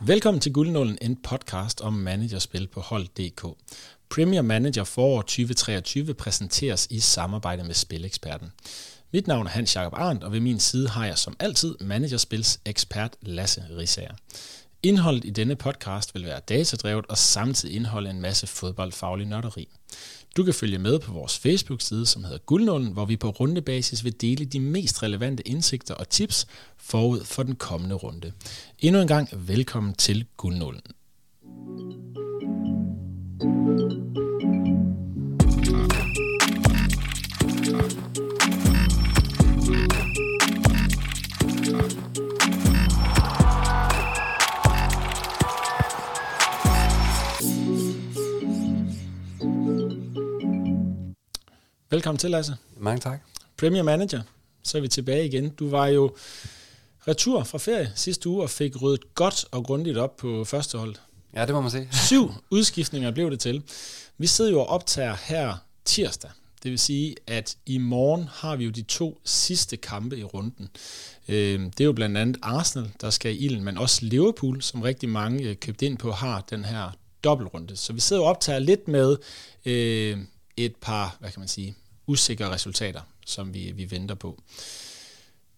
Velkommen til Guldnålen, en podcast om managerspil på hold.dk. Premier Manager forår 2023 præsenteres i samarbejde med Spileksperten. Mit navn er Hans Jakob Arndt, og ved min side har jeg som altid managerspils ekspert Lasse Risager. Indholdet i denne podcast vil være datadrevet og samtidig indeholde en masse fodboldfaglig nørderi. Du kan følge med på vores Facebook-side, som hedder Guldnålen, hvor vi på rundebasis vil dele de mest relevante indsigter og tips forud for den kommende runde. Endnu en gang velkommen til Guldnålen. Velkommen til, Lasse. Mange tak. Premier Manager, så er vi tilbage igen. Du var jo retur fra ferie sidste uge og fik ryddet godt og grundigt op på første hold. Ja, det må man se. Syv udskiftninger blev det til. Vi sidder jo og optager her tirsdag. Det vil sige, at i morgen har vi jo de to sidste kampe i runden. Øh, det er jo blandt andet Arsenal, der skal i ilden, men også Liverpool, som rigtig mange øh, købt ind på, har den her dobbeltrunde. Så vi sidder og optager lidt med øh, et par, hvad kan man sige, usikre resultater, som vi, vi venter på.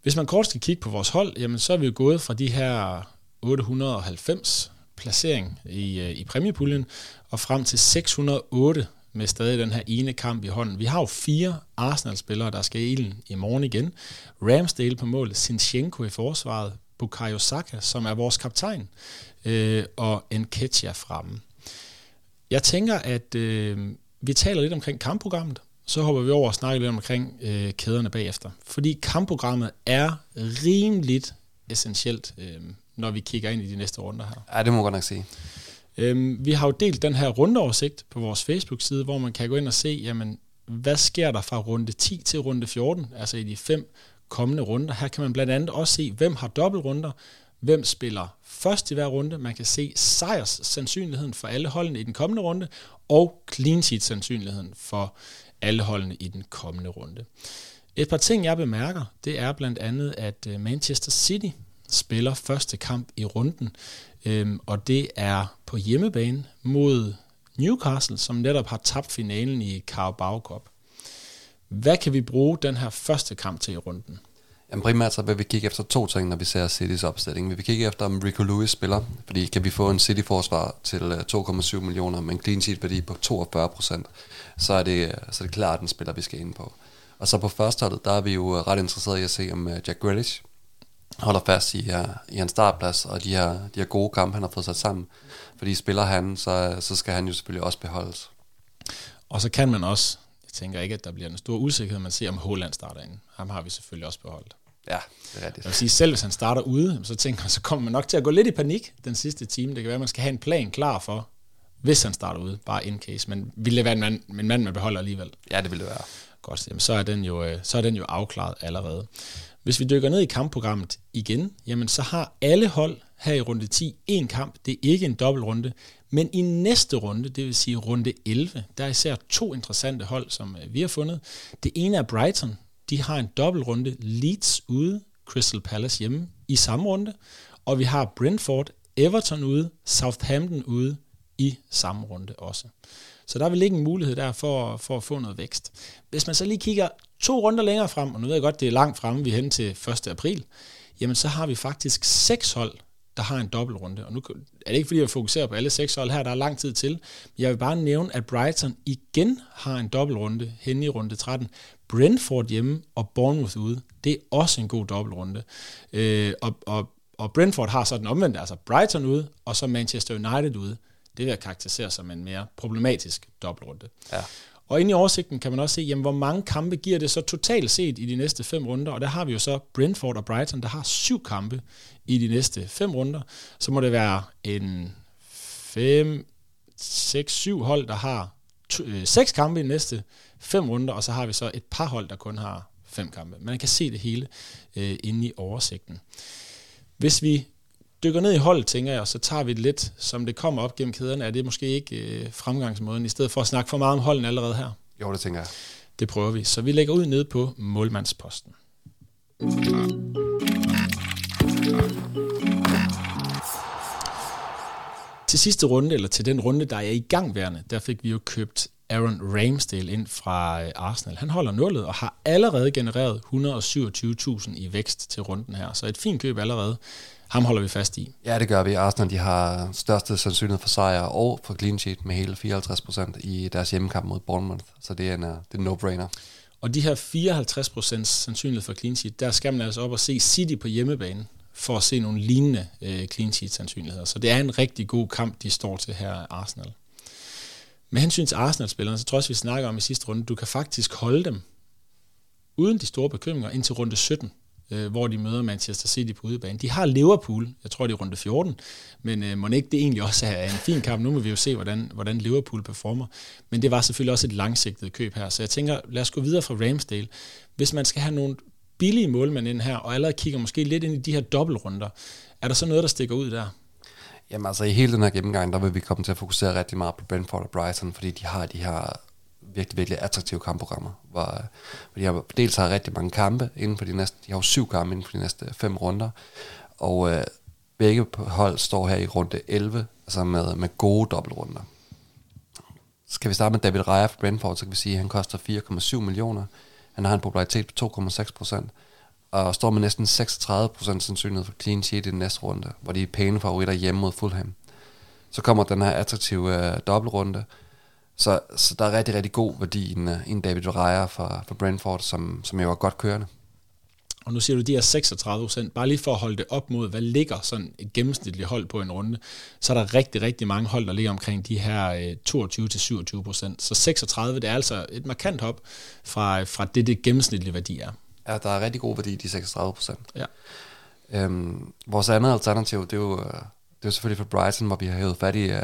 Hvis man kort skal kigge på vores hold, jamen så er vi jo gået fra de her 890 placering i, øh, i præmiepuljen, og frem til 608 med stadig den her ene kamp i hånden. Vi har jo fire Arsenal-spillere, der skal i ilden i morgen igen. Ramsdale på mål, Sinchenko i forsvaret, Bukayo Saka, som er vores kaptajn, øh, og Nketiah fremme. Jeg tænker, at øh, vi taler lidt omkring kampprogrammet, så hopper vi over og snakker lidt omkring øh, kæderne bagefter. Fordi kampprogrammet er rimeligt essentielt, øh, når vi kigger ind i de næste runder her. Ja, det må jeg godt nok sige. Øhm, vi har jo delt den her rundeoversigt på vores Facebook-side, hvor man kan gå ind og se, jamen, hvad sker der fra runde 10 til runde 14, altså i de fem kommende runder. Her kan man blandt andet også se, hvem har dobbeltrunder, hvem spiller først i hver runde. Man kan se sejrs sandsynligheden for alle holdene i den kommende runde, og clean sheet sandsynligheden for alle holdene i den kommende runde. Et par ting, jeg bemærker, det er blandt andet, at øh, Manchester City spiller første kamp i runden, øhm, og det er på hjemmebane mod Newcastle, som netop har tabt finalen i Carabao Cup. Hvad kan vi bruge den her første kamp til i runden? Jamen primært så vil vi kigge efter to ting, når vi ser Citys opstilling. Vi vil kigge efter, om Rico Lewis spiller, fordi kan vi få en City-forsvar til øh, 2,7 millioner med en clean sheet værdi på 42 procent, så er det, øh, så er det klart den spiller, vi skal ind på. Og så på førsteholdet, der er vi jo øh, ret interesserede i at se, om Jack Grealish holder fast i, uh, i hans startplads, og de her, de her gode kampe, han har fået sat sammen. Fordi spiller han, så, så skal han jo selvfølgelig også beholdes. Og så kan man også, jeg tænker ikke, at der bliver en stor usikkerhed, man ser, om Holland starter ind. Ham har vi selvfølgelig også beholdt. Ja, det er det. Jeg vil sige, selv hvis han starter ude, så tænker så kommer man nok til at gå lidt i panik den sidste time. Det kan være, at man skal have en plan klar for, hvis han starter ude, bare in case. Men ville det være en mand, en mand man beholder alligevel? Ja, det ville det være. Godt, jamen, så, er den jo, øh, så er den jo afklaret allerede. Hvis vi dykker ned i kampprogrammet igen, jamen så har alle hold her i runde 10 en kamp. Det er ikke en dobbeltrunde, men i næste runde, det vil sige runde 11, der er især to interessante hold, som øh, vi har fundet. Det ene er Brighton, de har en dobbeltrunde Leeds ude, Crystal Palace hjemme i samme runde, og vi har Brentford, Everton ude, Southampton ude i samme runde også. Så der vil ikke en mulighed der for, for at få noget vækst. Hvis man så lige kigger to runder længere frem, og nu ved jeg godt, det er langt fremme, vi er hen til 1. april, jamen så har vi faktisk seks hold, der har en dobbeltrunde. Og nu er det ikke, fordi jeg fokuserer på alle seks hold her, der er lang tid til. Men jeg vil bare nævne, at Brighton igen har en dobbeltrunde hen i runde 13. Brentford hjemme og Bournemouth ude. Det er også en god dobbeltrunde. Øh, og, og, og Brentford har så den omvendte, altså Brighton ude, og så Manchester United ude. Det vil jeg karakterisere som en mere problematisk dobbeltrunde. Ja. Og inde i oversigten kan man også se, jamen, hvor mange kampe giver det så totalt set i de næste fem runder. Og der har vi jo så Brentford og Brighton, der har syv kampe i de næste fem runder. Så må det være en 5, 6, 7 hold, der har to, øh, seks kampe i de næste fem runder, og så har vi så et par hold, der kun har fem kampe. Man kan se det hele øh, inde i oversigten. Hvis vi dykker ned i holdet, tænker jeg, så tager vi det lidt, som det kommer op gennem kæderne, er det måske ikke øh, fremgangsmåden, i stedet for at snakke for meget om holden allerede her? Jo, det tænker jeg. Det prøver vi. Så vi lægger ud ned på målmandsposten. Til sidste runde, eller til den runde, der er i gangværende, der fik vi jo købt Aaron Ramsdale ind fra øh, Arsenal. Han holder nullet og har allerede genereret 127.000 i vækst til runden her. Så et fint køb allerede. Ham holder vi fast i. Ja, det gør vi. Arsenal de har største sandsynlighed for sejr og for clean sheet med hele 54% i deres hjemmekamp mod Bournemouth. Så det er en, øh, det er en no-brainer. Og de her 54% sandsynlighed for clean sheet, der skal man altså op og se City på hjemmebane for at se nogle lignende øh, clean sheet sandsynligheder. Så det er en rigtig god kamp, de står til her Arsenal. Med hensyn til Arsenal-spillerne, så tror jeg også, vi snakker om i sidste runde, du kan faktisk holde dem uden de store bekymringer indtil runde 17 øh, hvor de møder Manchester City på udebane. De har Liverpool, jeg tror det er runde 14, men øh, må ikke det egentlig også er en fin kamp. Nu må vi jo se, hvordan, hvordan Liverpool performer. Men det var selvfølgelig også et langsigtet køb her, så jeg tænker, lad os gå videre fra Ramsdale. Hvis man skal have nogle billige målmænd ind her, og allerede kigger måske lidt ind i de her dobbeltrunder, er der så noget, der stikker ud der? Jamen altså i hele den her gennemgang, der vil vi komme til at fokusere rigtig meget på Brentford og Brighton, fordi de har de her virkelig, virkelig attraktive kampprogrammer, hvor, hvor de har dels har rigtig mange kampe inden for de næste, de har jo syv kampe inden for de næste fem runder, og øh, begge hold står her i runde 11, altså med, med gode dobbeltrunder. Skal vi starte med David Raya fra Brentford, så kan vi sige, at han koster 4,7 millioner. Han har en popularitet på 2,6 procent, og står med næsten 36% sandsynlighed for clean sheet i den næste runde, hvor de er pæne favoritter hjemme mod Fulham. Så kommer den her attraktive øh, dobbeltrunde, så, så der er rigtig, rigtig god værdi i en, øh, en David Raya for, for Brentford, som, som jo er godt kørende. Og nu siger du de her 36 procent, bare lige for at holde det op mod, hvad ligger sådan et gennemsnitligt hold på en runde, så er der rigtig, rigtig mange hold, der ligger omkring de her 22-27 øh, procent. Så 36, det er altså et markant hop fra, fra det, det gennemsnitlige værdi er. Ja, der er rigtig god værdi i de 36 procent. Ja. Øhm, vores andet alternativ, det er jo, øh, det er jo selvfølgelig for Brighton, hvor vi har hævet fat i uh,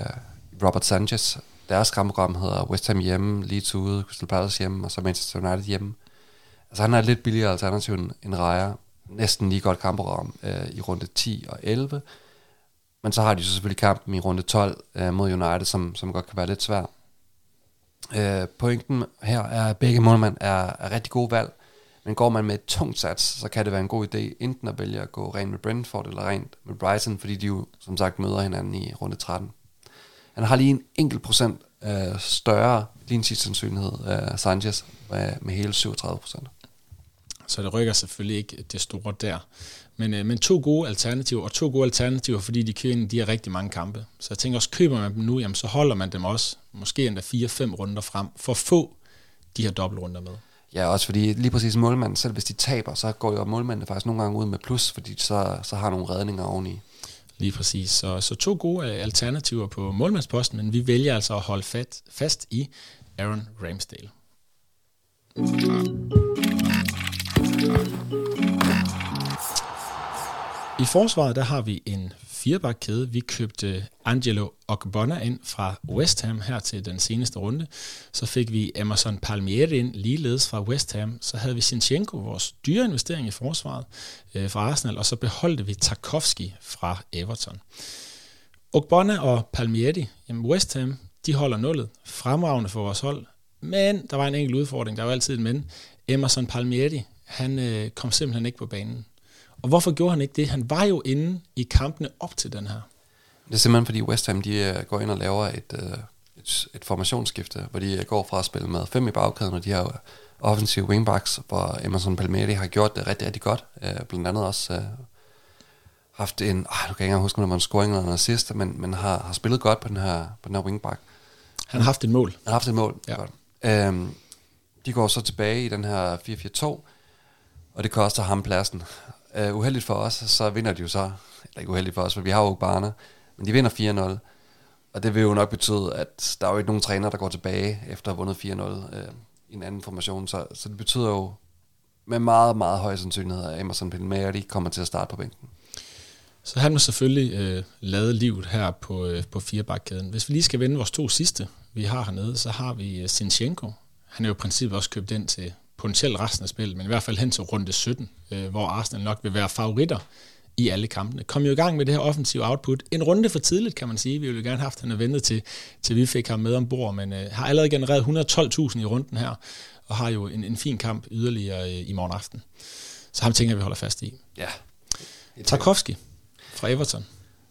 Robert Sanchez, deres kampprogram hedder West Ham hjemme, Leeds ude, Crystal Palace hjemme, og så Manchester United hjemme. Altså han er et lidt billigere alternativ end, end Raja. Næsten lige godt kampprogram øh, i runde 10 og 11. Men så har de så selvfølgelig kampen i runde 12 øh, mod United, som, som godt kan være lidt svær. Øh, pointen her er, at begge målmænd er, er rigtig gode valg. Men går man med et tungt sats, så kan det være en god idé enten at vælge at gå rent med Brentford eller rent med Brighton, fordi de jo som sagt møder hinanden i runde 13. Han har lige en enkelt procent øh, større sandsynlighed af øh, Sanchez med, med hele 37 procent. Så det rykker selvfølgelig ikke det store der. Men, øh, men to gode alternativer, og to gode alternativer, fordi de kører de har rigtig mange kampe. Så jeg tænker også, køber man dem nu, jamen, så holder man dem også, måske endda 4-5 runder frem, for at få de her dobbeltrunder med. Ja, også fordi lige præcis målmanden, selv hvis de taber, så går jo målmanden faktisk nogle gange ud med plus, fordi så, så har nogle redninger oveni. Lige præcis. Så, så to gode øh, alternativer på målmandsposten, men vi vælger altså at holde fat, fast i Aaron Ramsdale. I forsvaret der har vi en firebakkæde. Vi købte Angelo Ogbonna ind fra West Ham her til den seneste runde. Så fik vi Emerson Palmieri ind ligeledes fra West Ham. Så havde vi Sinchenko, vores dyre investering i forsvaret øh, fra Arsenal, og så beholdte vi Tarkovski fra Everton. Ogbonna og Palmieri, jamen West Ham, de holder nullet. Fremragende for vores hold. Men der var en enkelt udfordring, der var altid en men. Emerson Palmieri, han øh, kom simpelthen ikke på banen. Og hvorfor gjorde han ikke det? Han var jo inde i kampene op til den her. Det er simpelthen fordi West Ham de øh, går ind og laver et, øh, et, et formationsskifte, hvor de øh, går fra at spille med fem i bagkæden, og de har offensive wingbacks, hvor Emerson Palmieri har gjort det rigtig, rigtig godt. Blandt andet også haft en, øh, nu kan jeg ikke engang huske, om det var en scoring eller en assist, men, men har, har spillet godt på den her, på den her wingback. Han har haft et mål. Han har haft et mål, ja. godt. Øhm, de går så tilbage i den her 4-4-2, og det koster ham pladsen. Uh, uheldigt for os, så vinder de jo så, eller ikke uheldigt for os, for vi har jo Barner, men de vinder 4-0. Og det vil jo nok betyde, at der er jo ikke nogen træner, der går tilbage efter at have vundet 4-0 uh, øh, i en anden formation. Så, så det betyder jo med meget, meget høj sandsynlighed, at Emerson Pinmeri kommer til at starte på bænken. Så han må selvfølgelig øh, lade livet her på, øh, på firebakkæden. Hvis vi lige skal vende vores to sidste, vi har hernede, så har vi øh, Sinchenko. Han er jo i princippet også købt ind til potentielt resten af spillet, men i hvert fald hen til runde 17, øh, hvor Arsenal nok vil være favoritter i alle kampene. Kom jo i gang med det her offensive output. En runde for tidligt, kan man sige. Vi ville jo gerne have haft, han er ventet til, til vi fik ham med ombord, men øh, har allerede genereret 112.000 i runden her, og har jo en, en fin kamp yderligere øh, i morgen aften. Så ham tænker vi holder fast i. Ja. Tarkovski fra Everton.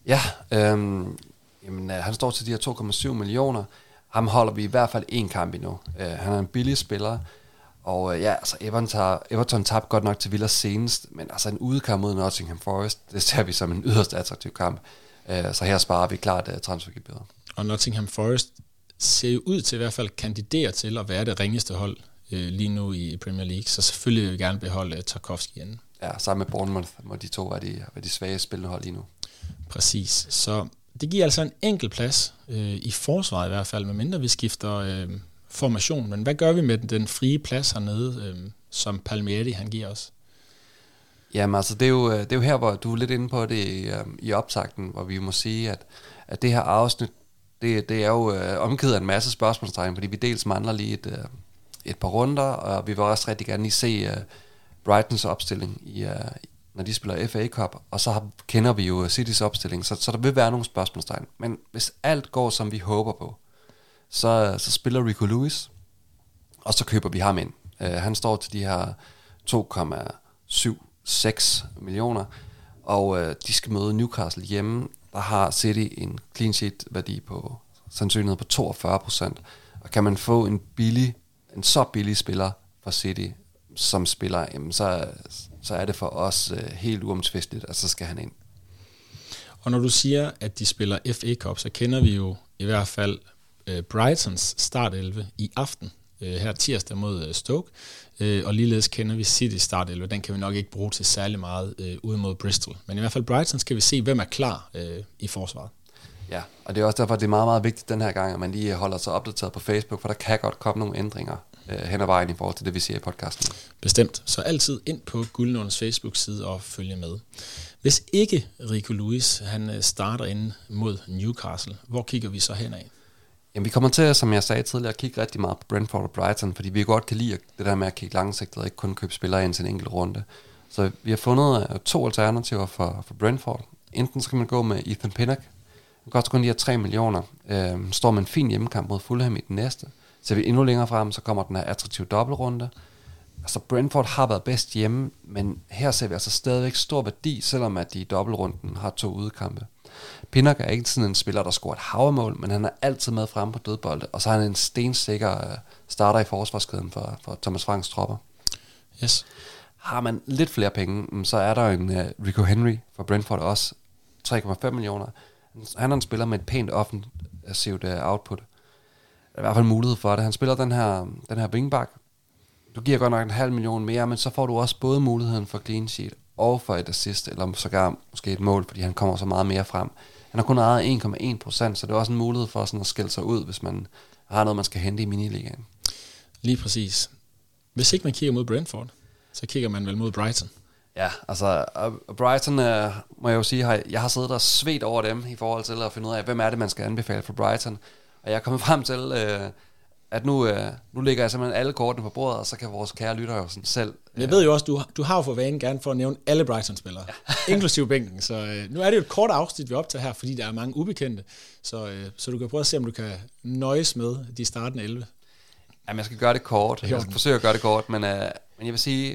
Ja, øhm, Jamen, øh, han står til de her 2,7 millioner. Ham holder vi i hvert fald en kamp endnu. Øh, han er en billig spiller, og øh, ja, altså Everton, tager, Everton tabte godt nok til Villa senest, men altså en udekamp mod Nottingham Forest, det ser vi som en yderst attraktiv kamp. Øh, så her sparer vi klart uh, transfergebyret. Og Nottingham Forest ser jo ud til i hvert fald kandidere til at være det ringeste hold øh, lige nu i Premier League, så selvfølgelig vil vi gerne beholde Tarkovski igen. Ja, sammen med Bournemouth må de to være de, være de svage spillende hold lige nu. Præcis, så det giver altså en enkelt plads øh, i forsvaret i hvert fald, medmindre vi skifter øh, formation. Men hvad gør vi med den frie plads hernede, øh, som Palmieri han giver os? Jamen altså, det er, jo, øh, det er jo her, hvor du er lidt inde på det i, øh, i optakten, hvor vi må sige, at, at det her afsnit, det, det er jo øh, omgivet af en masse spørgsmålstegn, fordi vi dels mangler lige et, øh, et par runder, og vi vil også rigtig gerne lige se øh, Brightons opstilling, i, øh, når de spiller FA Cup, og så har, kender vi jo Citys opstilling, så, så der vil være nogle spørgsmålstegn. Men hvis alt går, som vi håber på, så, så spiller Rico Lewis, og så køber vi ham ind. Uh, han står til de her 2,76 millioner, og uh, de skal møde Newcastle hjemme. Der har City en clean sheet værdi på sandsynlighed på 42 procent. Og kan man få en billig, en så billig spiller fra City, som spiller, jamen så, så er det for os uh, helt uomtvisteligt, at så skal han ind. Og når du siger, at de spiller FA Cup, så kender vi jo i hvert fald uh, Brightons startelve i aften, uh, her tirsdag mod uh, Stoke, uh, og ligeledes kender vi City startelve. Den kan vi nok ikke bruge til særlig meget uh, ude mod Bristol. Men i hvert fald Brighton skal vi se, hvem er klar uh, i forsvaret. Ja, og det er også derfor, det er meget, meget vigtigt den her gang, at man lige holder sig opdateret på Facebook, for der kan godt komme nogle ændringer øh, hen ad vejen i forhold til det, vi ser i podcasten. Bestemt. Så altid ind på Guldnålens Facebook-side og følge med. Hvis ikke Rico Lewis han øh, starter ind mod Newcastle, hvor kigger vi så henad? Jamen, vi kommer til, som jeg sagde tidligere, at kigge rigtig meget på Brentford og Brighton, fordi vi godt kan lide det der med at kigge langsigtet og ikke kun købe spillere ind til en enkelt runde. Så vi har fundet øh, to alternativer for, for Brentford. Enten skal man gå med Ethan Pinnock, han koster kun de her 3 millioner, øh, står med en fin hjemmekamp mod Fulham i den næste. Så vi endnu længere frem, så kommer den her attraktive dobbeltrunde. Altså Brentford har været bedst hjemme, men her ser vi altså stadigvæk stor værdi, selvom at de i dobbeltrunden har to udekampe. Pinnock er ikke sådan en spiller, der scorer et havmål, men han er altid med frem på dødbolde, og så er han en stensikker øh, starter i forsvarskæden for, for Thomas Franks tropper. Yes. Har man lidt flere penge, mm, så er der en uh, Rico Henry fra Brentford også, 3,5 millioner. Han er en spiller med et pænt offensivt uh, output i hvert fald mulighed for det. Han spiller den her, den her wingback. Du giver godt nok en halv million mere, men så får du også både muligheden for clean sheet og for et assist, eller sågar måske et mål, fordi han kommer så meget mere frem. Han har kun ejet 1,1 procent, så det er også en mulighed for sådan at skille sig ud, hvis man har noget, man skal hente i miniligaen. Lige præcis. Hvis ikke man kigger mod Brentford, så kigger man vel mod Brighton. Ja, altså Brighton, uh, må jeg jo sige, har, jeg har siddet og svedt over dem i forhold til at finde ud af, hvem er det, man skal anbefale for Brighton. Og jeg er kommet frem til, øh, at nu, øh, nu ligger jeg simpelthen alle kortene på bordet, og så kan vores kære lyttere jo sådan selv... Øh, jeg ved jo også, du, du har jo for vane gerne for at nævne alle Brighton-spillere, ja. inklusive bænken. Så øh, nu er det jo et kort afsnit, vi optager her, fordi der er mange ubekendte. Så, øh, så du kan prøve at se, om du kan nøjes med de startende 11. Jamen, jeg skal gøre det kort. Jeg skal forsøge at gøre det kort, men, øh, men jeg vil sige,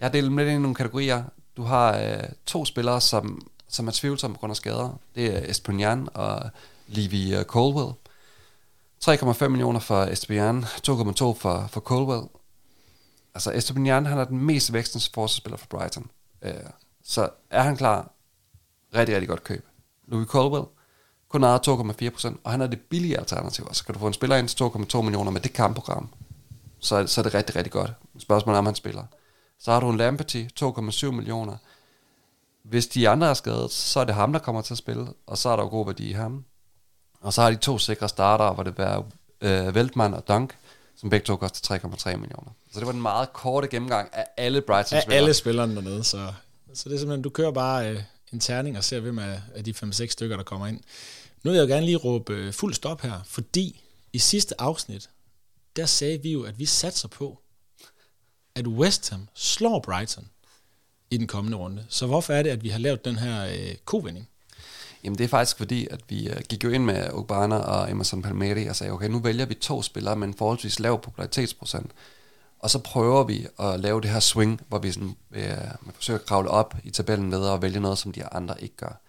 jeg har delt dem lidt ind i nogle kategorier. Du har øh, to spillere, som, som er tvivlsomme på grund af skader. Det er Esponian og Levi øh, Colwell. 3,5 millioner for Esteban, 2,2 for, for Colwell. Altså Esteban, han er den mest vækstens forsvarsspiller for Brighton. Øh, så er han klar, rigtig, rigtig godt køb. Louis Colwell, kun ejet 2,4%, og han er det billige alternativ. Så kan du få en spiller ind til 2,2 millioner med det kampprogram, så, så er det rigtig, rigtig godt. Spørgsmålet er, om han spiller. Så har du en Lamperty, 2,7 millioner. Hvis de andre er skadet, så er det ham, der kommer til at spille, og så er der jo god værdi i ham. Og så har de to sikre starter, hvor det var øh, Veltman og Dunk, som begge to koster 3,3 millioner. Så det var en meget korte gennemgang af alle Brighton spillere. Af alle spillerne dernede, så, så det er simpelthen, du kører bare øh, en terning og ser, hvem af, af de 5-6 stykker, der kommer ind. Nu vil jeg jo gerne lige råbe øh, fuld stop her, fordi i sidste afsnit, der sagde vi jo, at vi satser på, at West Ham slår Brighton i den kommende runde. Så hvorfor er det, at vi har lavet den her øh, kovending? Jamen det er faktisk fordi, at vi øh, gik jo ind med Ogbana og Emerson Palmieri og sagde, okay, nu vælger vi to spillere med en forholdsvis lav popularitetsprocent. Og så prøver vi at lave det her swing, hvor vi sådan, øh, man forsøger at kravle op i tabellen ned og vælge noget, som de andre ikke gør.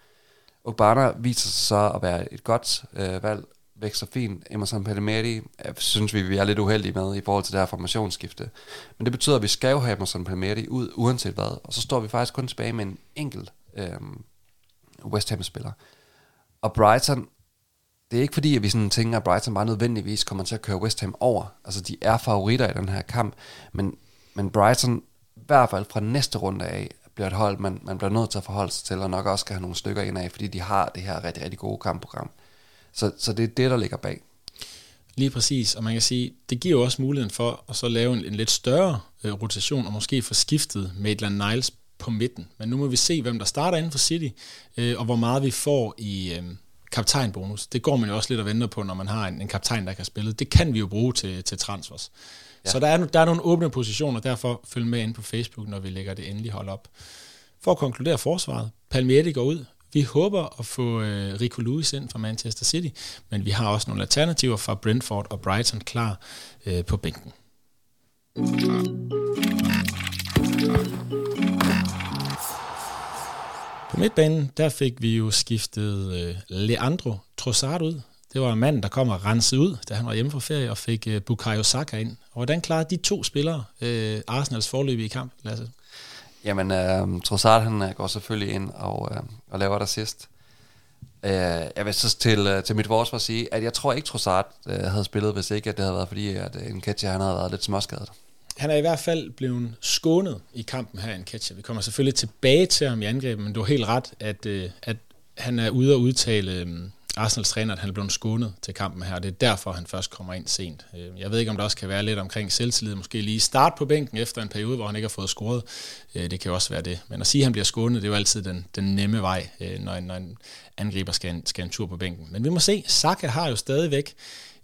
Ogbana viser sig så at være et godt øh, valg, vækster fint. Emerson Palmieri øh, synes vi, vi er lidt uheldige med i forhold til det her formationsskifte. Men det betyder, at vi skal jo have Emerson Palmieri ud, uanset hvad. Og så står vi faktisk kun tilbage med en enkelt øh, West Ham-spiller. Og Brighton, det er ikke fordi, at vi sådan tænker, at Brighton bare nødvendigvis kommer til at køre West Ham over. Altså, de er favoritter i den her kamp. Men, men Brighton, i hvert fald fra næste runde af, bliver et hold, man, man bliver nødt til at forholde sig til, og nok også skal have nogle stykker ind af, fordi de har det her rigtig, rigtig gode kampprogram. Så, så det er det, der ligger bag. Lige præcis, og man kan sige, det giver også muligheden for at så lave en, en lidt større øh, rotation, og måske få skiftet Maitland Niles på midten. Men nu må vi se, hvem der starter inden for City, øh, og hvor meget vi får i øh, kaptajnbonus. Det går man jo også lidt og venter på, når man har en, en kaptajn, der kan spille. Det kan vi jo bruge til, til transfers. Ja. Så der er, der er nogle åbne positioner, derfor følg med ind på Facebook, når vi lægger det endelige hold op. For at konkludere forsvaret, Palmieri går ud, vi håber at få øh, Rico Lewis ind fra Manchester City, men vi har også nogle alternativer fra Brentford og Brighton klar øh, på bænken. På midtbanen, der fik vi jo skiftet øh, Leandro Trossard ud. Det var en mand, der kom og rensede ud, da han var hjemme fra ferie, og fik øh, Bukayo Saka ind. Og hvordan klarede de to spillere øh, Arsenals forløb i kamp, Lasse? Jamen, øh, Trossard han øh, går selvfølgelig ind og, øh, og laver der sidst. Øh, jeg vil så til, øh, til mit forsvar sige, at jeg tror ikke, Trossard øh, havde spillet, hvis ikke at det havde været fordi, at øh, Nketiah han havde været lidt småskadet. Han er i hvert fald blevet skånet i kampen her i catcher. Vi kommer selvfølgelig tilbage til ham i angrebet, men du har helt ret, at, øh, at han er ude og udtale øh, Arsenals træner, at han er blevet skånet til kampen her. Det er derfor, han først kommer ind sent. Øh, jeg ved ikke, om der også kan være lidt omkring selvtillid. Måske lige start på bænken efter en periode, hvor han ikke har fået scoret. Øh, det kan jo også være det. Men at sige, at han bliver skånet, det er jo altid den, den nemme vej, øh, når en, når en angriber skal en, skal en tur på bænken. Men vi må se. Saka har jo stadigvæk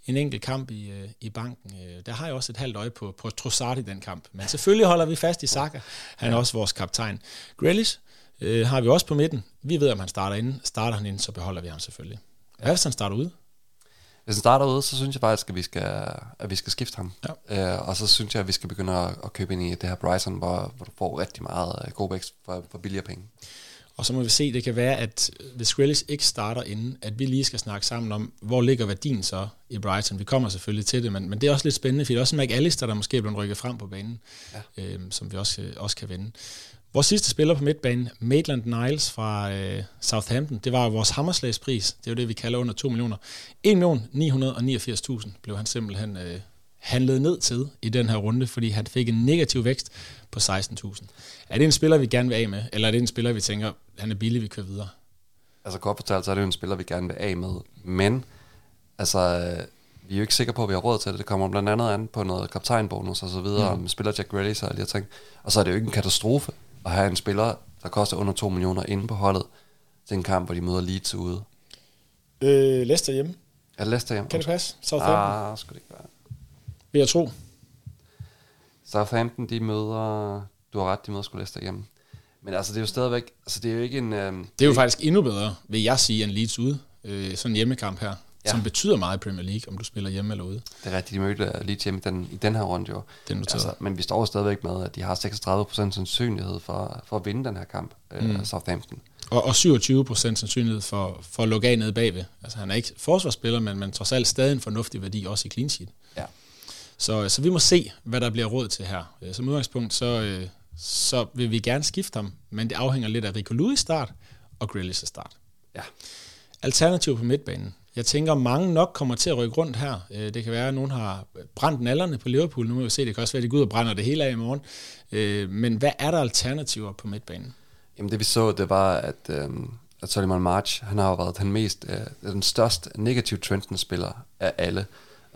en enkelt kamp i, i banken. Der har jeg også et halvt øje på, på Trossard i den kamp. Men selvfølgelig holder vi fast i Saka. Han er også vores kaptajn. Grealish øh, har vi også på midten. Vi ved, om han starter inden. Starter han inden, så beholder vi ham selvfølgelig. Hvad hvis han starter ude? Hvis han starter ude, så synes jeg faktisk, at vi skal, at vi skal skifte ham. Ja. Øh, og så synes jeg, at vi skal begynde at, at købe ind i det her Bryson, hvor, hvor du får rigtig meget øh, god vækst for, for billigere penge. Og så må vi se, det kan være, at hvis Grealish ikke starter inden, at vi lige skal snakke sammen om, hvor ligger værdien så i Brighton. Vi kommer selvfølgelig til det, men, men det er også lidt spændende, for det er også en McAllister, der måske er blevet rykket frem på banen, ja. øhm, som vi også, også kan vende. Vores sidste spiller på midtbanen, Maitland Niles fra øh, Southampton, det var vores hammerslagspris. Det er jo det, vi kalder under 2 millioner. 1.989.000 blev han simpelthen øh, handlet ned til i den her runde, fordi han fik en negativ vækst på 16.000. Er det en spiller, vi gerne vil af med, eller er det en spiller, vi tænker, han er billig, vi kører videre? Altså kort fortalt, så er det jo en spiller, vi gerne vil af med, men altså, øh, vi er jo ikke sikre på, at vi har råd til det. Det kommer blandt andet an på noget kaptajnbonus og så videre, mm. om spiller Jack Grealish og alle de ting. Og så er det jo ikke en katastrofe at have en spiller, der koster under 2 millioner inde på holdet, til en kamp, hvor de møder Leeds ude. Øh, Leicester hjemme. Ja, Leicester hjemme. Kan det passe? Southampton? Ah, skulle det ikke være. Vil jeg tro. Southampton, de møder... Du har ret, de møder sgu Leicester hjemme. Men altså, det er jo stadigvæk... Altså, det er jo ikke en... Øh, det er jo faktisk endnu bedre, vil jeg sige, end Leeds ude. Øh, sådan en hjemmekamp her ja. som betyder meget i Premier League, om du spiller hjemme eller ude. Det er rigtigt, de mødte lige hjemme den, i den her runde jo. Den altså, men vi står stadigvæk med, at de har 36% sandsynlighed for, for at vinde den her kamp, øh, mm. Southampton. Og, og 27% sandsynlighed for, for at lukke af nede bagved. Altså han er ikke forsvarsspiller, men, men trods alt stadig en fornuftig værdi, også i clean sheet. Ja. Så, så vi må se, hvad der bliver råd til her. Øh, som udgangspunkt, så, øh, så vil vi gerne skifte ham, men det afhænger lidt af Rico Lewis start og Grealish start. Ja. Alternativ på midtbanen. Jeg tænker, mange nok kommer til at rykke rundt her. Øh, det kan være, at nogen har brændt nallerne på Liverpool. Nu må vi se, det kan også være, at de går ud og brænder det hele af i morgen. Øh, men hvad er der alternativer på midtbanen? Jamen det vi så, det var, at, øh, at Solomon March, han har været den mest, øh, den største negativ trenden spiller af alle.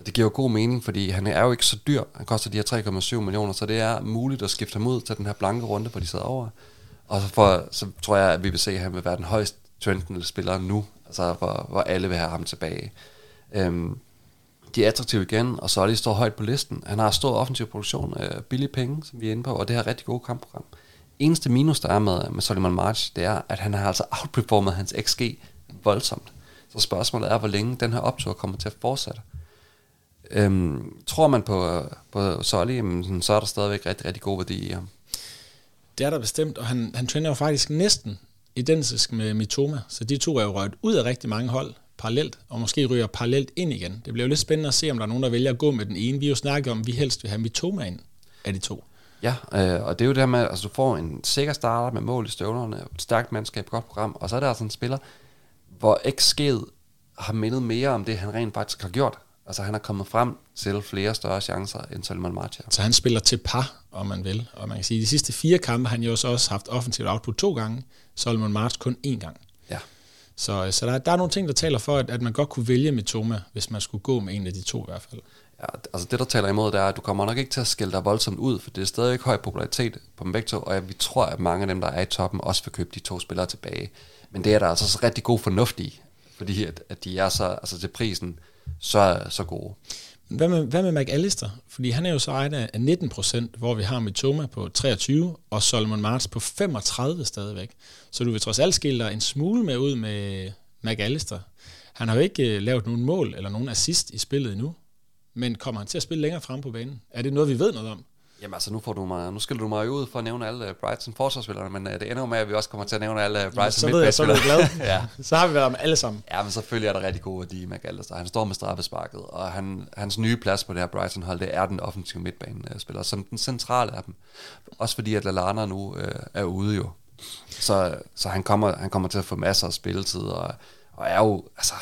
Det giver jo god mening, fordi han er jo ikke så dyr. Han koster de her 3,7 millioner, så det er muligt at skifte ham ud til den her blanke runde, hvor de sidder over. Og så, for, så tror jeg, at vi vil se, at han vil være den højst trendende spiller nu altså hvor, hvor alle vil have ham tilbage. Øhm, de er attraktive igen, og så er de står højt på listen. Han har stor offensiv produktion, øh, billige penge, som vi er inde på, og det her rigtig gode kampprogram. Eneste minus, der er med, med Solomon March, det er, at han har altså outperformet hans XG voldsomt. Så spørgsmålet er, hvor længe den her optur kommer til at fortsætte. Øhm, tror man på, på Solly, så er der stadigvæk rigtig, rigtig god værdi i ham. Det er der bestemt, og han, han træner jo faktisk næsten identisk med Mitoma, så de to er jo røget ud af rigtig mange hold parallelt, og måske ryger parallelt ind igen. Det bliver jo lidt spændende at se, om der er nogen, der vælger at gå med den ene. Vi har jo snakket om, at vi helst vil have Mitoma ind af de to. Ja, øh, og det er jo det her med, at altså, du får en sikker starter med mål i støvlerne, et stærkt mandskab, godt program, og så er der altså en spiller, hvor XG'et har mindet mere om det, han rent faktisk har gjort. Altså han er kommet frem til flere større chancer end Salman Martia. Så han spiller til par, om man vil. Og man kan sige, at de sidste fire kampe, han jo så også haft offensivt output to gange, Solomon March kun én gang. Ja. Så, så der, der er nogle ting, der taler for, at, at man godt kunne vælge Mitoma, hvis man skulle gå med en af de to i hvert fald. Ja, altså det, der taler imod, det er, at du kommer nok ikke til at skille dig voldsomt ud, for det er stadig ikke høj popularitet på dem begge to, og vi tror, at mange af dem, der er i toppen, også vil købe de to spillere tilbage. Men det er der altså så rigtig god fornuft i, fordi at, at de er så, altså til prisen, så, så gode. Hvad med, hvad med McAllister? Fordi han er jo så ejet af 19 procent, hvor vi har Mitoma på 23, og Solomon Marts på 35 stadigvæk. Så du vil trods alt skille dig en smule med ud med McAllister. Han har jo ikke øh, lavet nogen mål eller nogen assist i spillet endnu, men kommer han til at spille længere frem på banen? Er det noget, vi ved noget om? Jamen altså, nu, får du mig, nu skiller du mig ud for at nævne alle Brighton forsvarsspillerne, men uh, det ender med, at vi også kommer til at nævne alle Brighton Så ved jeg, så er glad. ja. Så har vi været med alle sammen. Ja, men selvfølgelig er der rigtig gode værdi i McAllister. Han står med straffesparket, og han, hans nye plads på det her Brighton-hold, det er den offensive midtbanespiller, som den centrale af dem. Også fordi, at Lallana nu uh, er ude jo. Så, så han, kommer, han kommer til at få masser af spilletid, og, og er jo altså,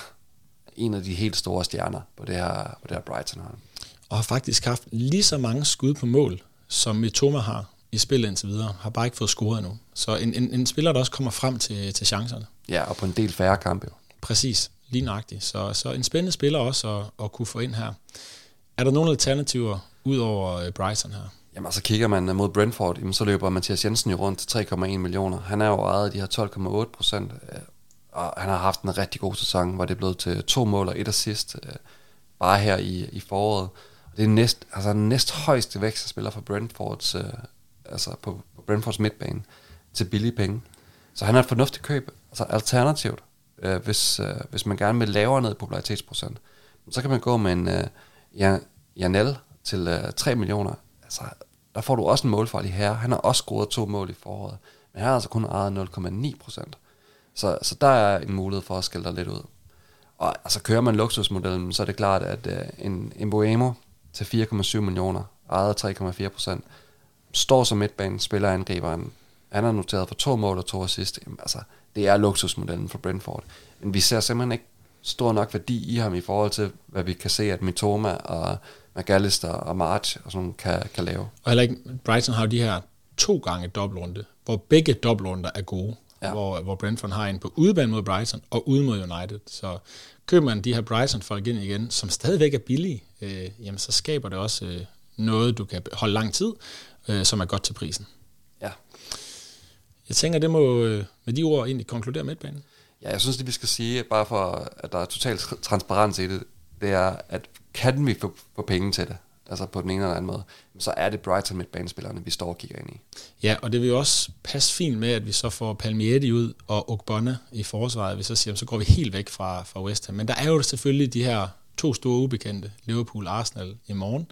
en af de helt store stjerner på det her, på det her Brighton-hold og har faktisk haft lige så mange skud på mål, som Mitoma har i spillet indtil videre, har bare ikke fået scoret endnu. Så en, en, en spiller, der også kommer frem til, til chancerne. Ja, og på en del færre kampe. Præcis, lige nøjagtigt. Så, så en spændende spiller også at, at kunne få ind her. Er der nogle alternativer ud over øh, Brighton her? Jamen, så kigger man mod Brentford, jamen, så løber Mathias Jensen jo rundt til 3,1 millioner. Han er jo ejet de her 12,8 procent, øh, og han har haft en rigtig god sæson, hvor det er blevet til to mål og et assist, øh, bare her i, i foråret det er næst, altså næst højeste vækstspiller for Brentfords, øh, altså på, på Brentfords midtbane til billige penge. Så han er et fornuftigt køb, altså alternativt, øh, hvis, øh, hvis man gerne vil lavere ned i popularitetsprocent. Så kan man gå med en øh, Janel til øh, 3 millioner. Altså, der får du også en målfarlig her. Han har også scoret to mål i foråret, men han har altså kun ejet 0,9 procent. Så, så der er en mulighed for at skælde dig lidt ud. Og altså kører man luksusmodellen, så er det klart, at øh, en, en Boemo til 4,7 millioner, ejet 3,4 procent, står som midtbanen, spiller angriberen, han er noteret for to mål og to assist. Jamen, altså, det er luksusmodellen for Brentford. Men vi ser simpelthen ikke stor nok værdi i ham i forhold til, hvad vi kan se, at Mitoma og McAllister og March og sådan kan, kan lave. Og heller ikke, Brighton har jo de her to gange dobbeltrunde, hvor begge dobbeltrunder er gode. Ja. Hvor, hvor Brentford har en på udebane mod Brighton og ude mod United. Så køber man de her Brighton-folk ind igen, som stadigvæk er billige, øh, jamen så skaber det også øh, noget, du kan holde lang tid, øh, som er godt til prisen. Ja. Jeg tænker, det må øh, med de ord egentlig konkludere midtbanen. Ja, jeg synes, det vi skal sige, bare for at der er totalt transparens i det, det er, at kan vi få, få penge til det? Altså på den ene eller anden måde, så er det Brighton midtbanespillerne, vi står og kigger ind i. Ja, og det vil jo også passe fint med, at vi så får Palmietti ud og Ogbonna i forsvaret. Vi så siger, så går vi helt væk fra, fra West Ham. Men der er jo selvfølgelig de her to store ubekendte, Liverpool Arsenal i morgen,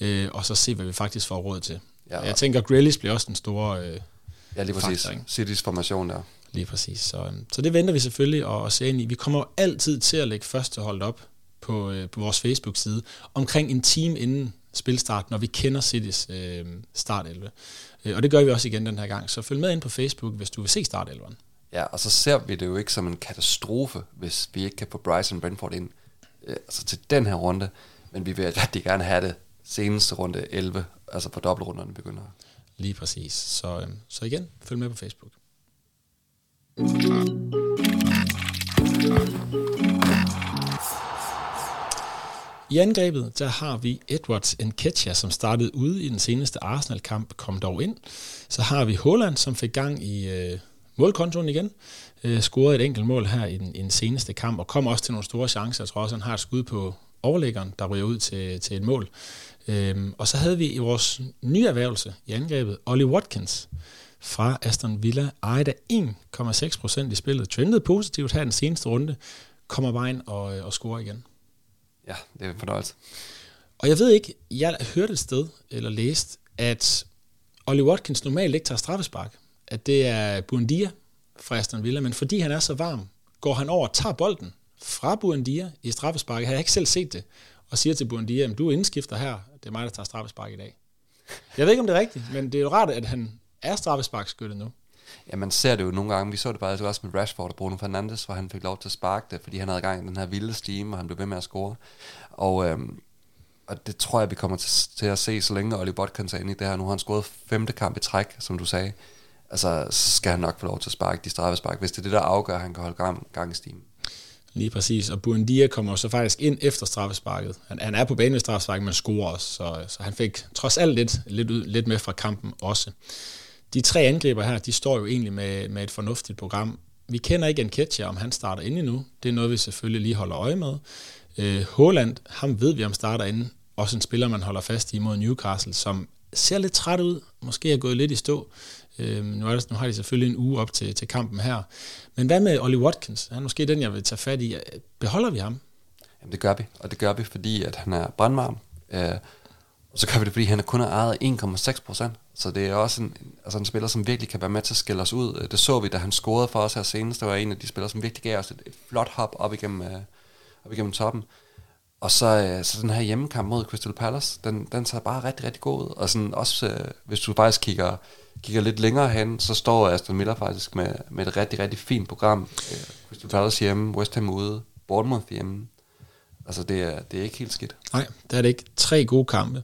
øh, og så se, hvad vi faktisk får råd til. Ja, jeg tænker, Grealish bliver også den store øh, Ja, lige præcis. Faktor, Citys formation der. Lige præcis. Så, øh, så det venter vi selvfølgelig og, og se ind i. Vi kommer jo altid til at lægge første hold op på, øh, på vores Facebook-side omkring en time inden spilstart, når vi kender Citys øh, startelve. Øh, og det gør vi også igen den her gang. Så følg med ind på Facebook, hvis du vil se startelveren. Ja, og så ser vi det jo ikke som en katastrofe, hvis vi ikke kan få Bryson Brentford ind øh, altså til den her runde. Men vi vil rigtig gerne have det seneste runde 11, altså på dobbeltrunderne begynder. Lige præcis. Så, øh, så igen, følg med på Facebook. I angrebet, der har vi Edwards Nketiah, som startede ude i den seneste Arsenal-kamp, kom dog ind. Så har vi Holland, som fik gang i øh, målkontoen igen. Øh, scorede et enkelt mål her i den, i den seneste kamp, og kom også til nogle store chancer. Jeg tror også, han har et skud på overlæggeren, der ryger ud til, til et mål. Øhm, og så havde vi i vores nye erhvervelse i angrebet, Ollie Watkins fra Aston Villa, ejet af 1,6 procent i spillet. Trendede positivt her den seneste runde, kommer bare ind og, øh, og scorer igen. Ja, det er en fornøjelse. Og jeg ved ikke, jeg hørte et sted, eller læst, at Ollie Watkins normalt ikke tager straffespark. At det er Buendia fra Aston Villa, men fordi han er så varm, går han over og tager bolden fra Buendia i straffesparket. Jeg har ikke selv set det. Og siger til Buendia, at du er indskifter her. Det er mig, der tager straffespark i dag. Jeg ved ikke, om det er rigtigt, men det er jo rart, at han er straffesparkskytte nu. Ja, man ser det jo nogle gange. Vi så det bare også med Rashford og Bruno Fernandes, hvor han fik lov til at sparke det, fordi han havde gang i den her vilde stime, og han blev ved med at score. Og, øhm, og det tror jeg, vi kommer til, til at se, så længe Oli Watkins er inde i det her. Nu har han scoret femte kamp i træk, som du sagde. Altså, så skal han nok få lov til at sparke de straffespark, hvis det er det, der afgør, at han kan holde gang, gang i stimen. Lige præcis, og Buendia kommer så faktisk ind efter straffesparket. Han, han er på banen ved straffesparket, men scorer også, så, så han fik trods alt lidt, lidt, ud, lidt med fra kampen også. De tre angriber her, de står jo egentlig med, med et fornuftigt program. Vi kender ikke Nketiah, om han starter inde endnu. Det er noget, vi selvfølgelig lige holder øje med. Øh, Holland, ham ved vi, om starter inde. Også en spiller, man holder fast i mod Newcastle, som ser lidt træt ud. Måske er gået lidt i stå. Øh, nu, er det, nu har de selvfølgelig en uge op til, til kampen her. Men hvad med Ollie Watkins? Han er måske den, jeg vil tage fat i. Beholder vi ham? Jamen det gør vi, og det gør vi, fordi at han er brandvarm. Øh, og så gør vi det, fordi han kun har ejet 1,6 procent. Så det er også en, altså en spiller, som virkelig kan være med til at skille os ud. Øh, det så vi, da han scorede for os her senest. Det var en af de spillere, som virkelig gav os et, et flot hop op igennem, øh, op igennem toppen. Og så, øh, så den her hjemmekamp mod Crystal Palace, den, den tager bare rigtig, rigtig god ud. Og sådan også, øh, hvis du faktisk kigger, kigger lidt længere hen, så står Aston Miller faktisk med, med et rigtig, rigtig fint program. Øh, Crystal Palace hjemme, West Ham ude, Bournemouth hjemme. Altså det er, det er ikke helt skidt. Nej, det er det ikke. Tre gode kampe.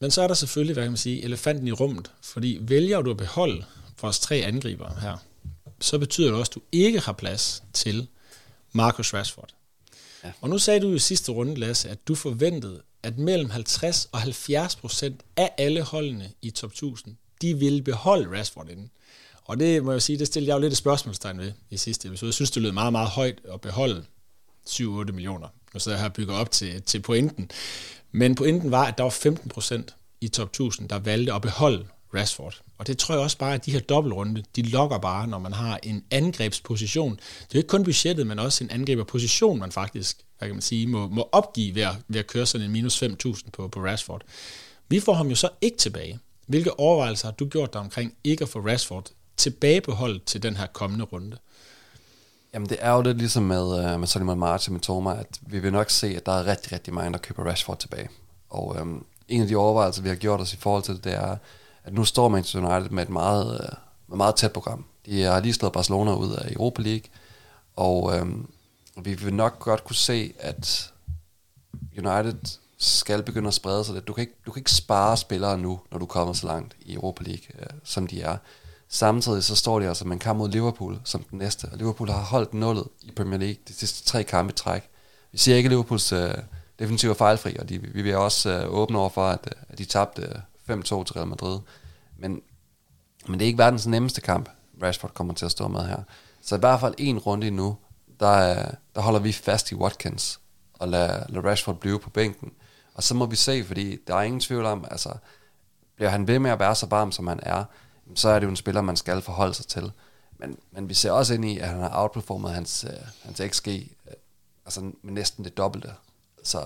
Men så er der selvfølgelig, hvad kan man sige, elefanten i rummet. Fordi vælger du at beholde vores tre angriber her, så betyder det også, at du ikke har plads til Marcus Rashford. Ja. Og nu sagde du i sidste runde, Lasse, at du forventede, at mellem 50 og 70 procent af alle holdene i top 1000, de ville beholde Rashford inden. Og det må jeg sige, det stillede jeg jo lidt et spørgsmålstegn ved i sidste episode. Jeg synes, det lød meget, meget højt at beholde 7-8 millioner. Nu sidder jeg her og bygger op til, til pointen. Men pointen var, at der var 15 procent i top 1000, der valgte at beholde Rashford. Og det tror jeg også bare, at de her dobbeltrunde, de lokker bare, når man har en angrebsposition. Det er jo ikke kun budgettet, men også en angriberposition, man faktisk, hvad kan man sige, må, må opgive ved at, ved at køre sådan en minus 5.000 på, på Rashford. Vi får ham jo så ikke tilbage. Hvilke overvejelser har du gjort dig omkring ikke at få Rashford tilbage på holdet til den her kommende runde? Jamen det er jo lidt ligesom med, øh, med Solomon Martin med Toma, at vi vil nok se, at der er rigtig, rigtig mange, der køber Rashford tilbage. Og um, en af de overvejelser, vi har gjort os i forhold til det, det er, at nu står Manchester United med et meget, øh, meget tæt program. De har lige slået Barcelona ud af Europa League, og um, vi vil nok godt kunne se, at United skal begynde at sprede sig lidt. Du kan ikke, du kan ikke spare spillere nu, når du kommer så langt i Europa League, øh, som de er. Samtidig så står de altså med en kamp mod Liverpool som den næste, og Liverpool har holdt nullet i Premier League de sidste tre kampe i træk. Vi siger ikke, at Liverpools øh, uh, defensiv er fejlfri, og de, vi er også uh, åbne over for, at, øh, at de tabte 5-2 til Real Madrid. Men, men det er ikke verdens nemmeste kamp, Rashford kommer til at stå med her. Så i hvert fald en runde endnu, der, der holder vi fast i Watkins, og lader, lad Rashford blive på bænken. Og så må vi se, fordi der er ingen tvivl om, altså, bliver han ved med at være så varm, som han er, så er det jo en spiller, man skal forholde sig til. Men, men vi ser også ind i, at han har outperformet hans, uh, hans XG, uh, altså med næsten det dobbelte. Så,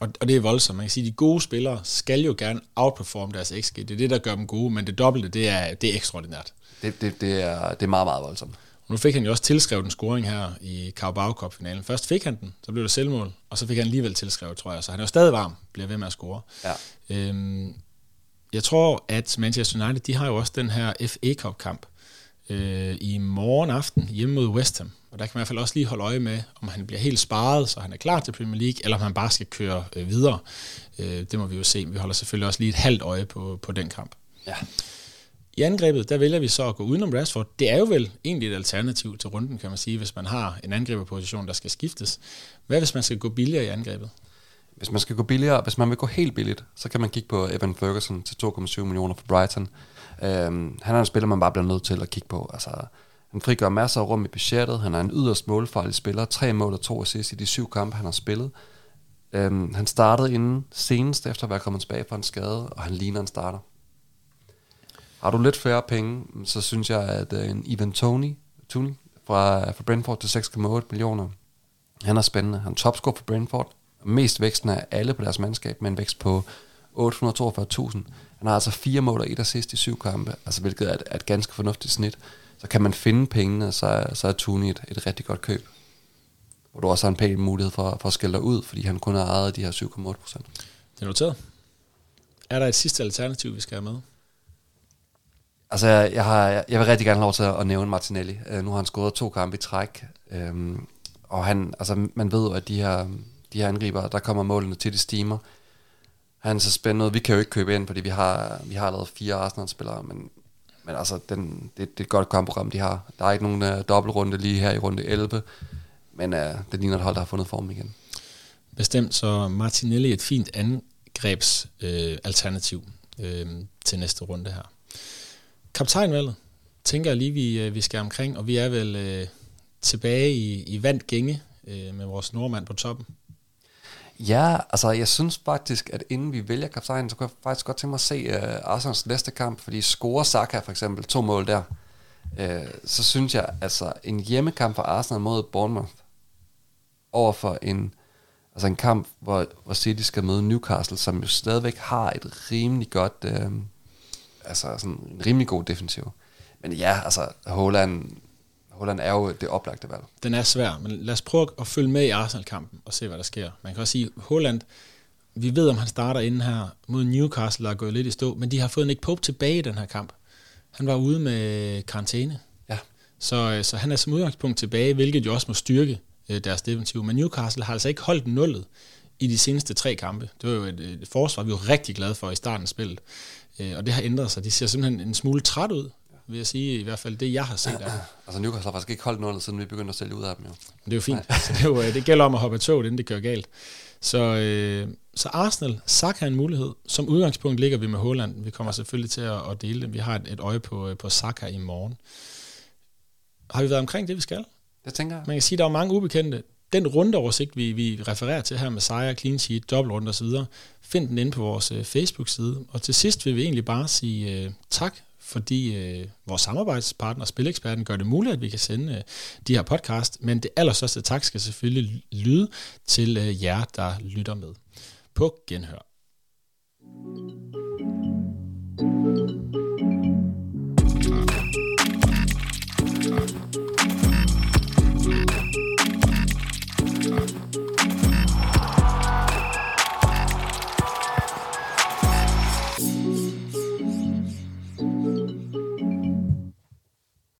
og, og det er voldsomt. Man kan sige, at de gode spillere skal jo gerne outperforme deres XG. Det er det, der gør dem gode, men det dobbelte, det er, det er ekstraordinært. Det, det, det, er, det er meget, meget voldsomt. Og nu fik han jo også tilskrevet en scoring her i Carabao Cup-finalen. Først fik han den, så blev det selvmål, og så fik han alligevel tilskrevet, tror jeg. Så han er jo stadig varm, bliver ved med at score. Ja. Øhm, jeg tror, at Manchester United, de har jo også den her FA Cup-kamp øh, i morgen aften hjemme mod West Ham. Og der kan man i hvert fald også lige holde øje med, om han bliver helt sparet, så han er klar til Premier League, eller om han bare skal køre øh, videre. Øh, det må vi jo se. Vi holder selvfølgelig også lige et halvt øje på, på den kamp. Ja. I angrebet, der vælger vi så at gå udenom Rashford. Det er jo vel egentlig et alternativ til runden, kan man sige, hvis man har en angriberposition, der skal skiftes. Hvad hvis man skal gå billigere i angrebet? Hvis man skal gå billigere, hvis man vil gå helt billigt, så kan man kigge på Evan Ferguson til 2,7 millioner for Brighton. Øhm, han er en spiller, man bare bliver nødt til at kigge på. Altså, han frigør masser af rum i budgettet. Han er en yderst målfarlig spiller. Tre mål og to assists i de syv kampe, han har spillet. Øhm, han startede inden senest efter at være kommet tilbage fra en skade, og han ligner en starter. Har du lidt færre penge, så synes jeg, at øh, en Ivan Tony, Tony fra, fra Brentford til 6,8 millioner, han er spændende. Han er topscorer for Brentford, mest væksten af alle på deres mandskab, med en vækst på 842.000. Han har altså fire mål og et assist i syv kampe, altså hvilket er et, er et ganske fornuftigt snit. Så kan man finde pengene, så er, så er Tuni et, et rigtig godt køb. Hvor du også har en pæn mulighed for, for at skælde dig ud, fordi han kun har ejet de her 7,8 procent. Det er noteret. Er der et sidste alternativ, vi skal have med? Altså, jeg, har, jeg vil rigtig gerne have lov til at nævne Martinelli. Uh, nu har han scoret to kampe i træk. Um, og han, altså, man ved jo, at de her, de her angriber, der kommer målene til, de stimer. Han er så spændende. Vi kan jo ikke købe ind, fordi vi har, vi har lavet fire Arsenal-spillere, men, men altså, den, det, det er et godt kampprogram, de har. Der er ikke nogen uh, dobbeltrunde lige her i runde 11, men uh, det ligner et hold, der har fundet form igen. Bestemt, så Martinelli et fint angrebsalternativ øh, øh, til næste runde her. Kaptajnvalget tænker jeg lige, vi, øh, vi skal omkring, og vi er vel øh, tilbage i, i vandt gænge øh, med vores nordmand på toppen. Ja, altså jeg synes faktisk, at inden vi vælger kaptajnen, så kunne jeg faktisk godt tænke mig at se uh, Arsenals næste kamp, fordi scorer Saka for eksempel to mål der, uh, så synes jeg, altså en hjemmekamp for Arsenal mod Bournemouth, over for en, altså en kamp, hvor, hvor City skal møde Newcastle, som jo stadigvæk har et rimelig godt, uh, altså sådan en rimelig god defensiv. Men ja, altså Holland, Holland er jo det oplagte valg. Den er svær, men lad os prøve at følge med i Arsenal-kampen og se, hvad der sker. Man kan også sige, Holland, vi ved, om han starter inden her mod Newcastle og går lidt i stå, men de har fået Nick Pope tilbage i den her kamp. Han var ude med karantæne. Ja. Så, øh, så han er som udgangspunkt tilbage, hvilket jo også må styrke øh, deres defensiv. Men Newcastle har altså ikke holdt nullet i de seneste tre kampe. Det var jo et, et forsvar, vi var rigtig glade for i starten af spillet. Øh, og det har ændret sig. De ser simpelthen en smule træt ud, vil jeg sige, i hvert fald det, jeg har set af Altså Newcastle har faktisk ikke holdt noget, siden vi begyndte at sælge ud af dem jo. Men det er jo fint. så det, er jo, øh, det gælder om at hoppe af toget, inden det kører galt. Så, øh, så Arsenal, Saka har en mulighed. Som udgangspunkt ligger vi med Holland. Vi kommer selvfølgelig til at, at dele det. Vi har et, et øje på, øh, på Saka i morgen. Har vi været omkring det, vi skal? Det tænker jeg. Man kan sige, at der er mange ubekendte. Den rundeoversigt, vi, vi refererer til her med sejre, clean sheet, dobbeltrunde osv., find den inde på vores øh, Facebook-side. Og til sidst vil vi egentlig bare sige øh, tak fordi øh, vores samarbejdspartner, Spileksperten, gør det muligt, at vi kan sende øh, de her podcast. Men det allerstørste tak skal selvfølgelig lyde til øh, jer, der lytter med. På genhør. thank you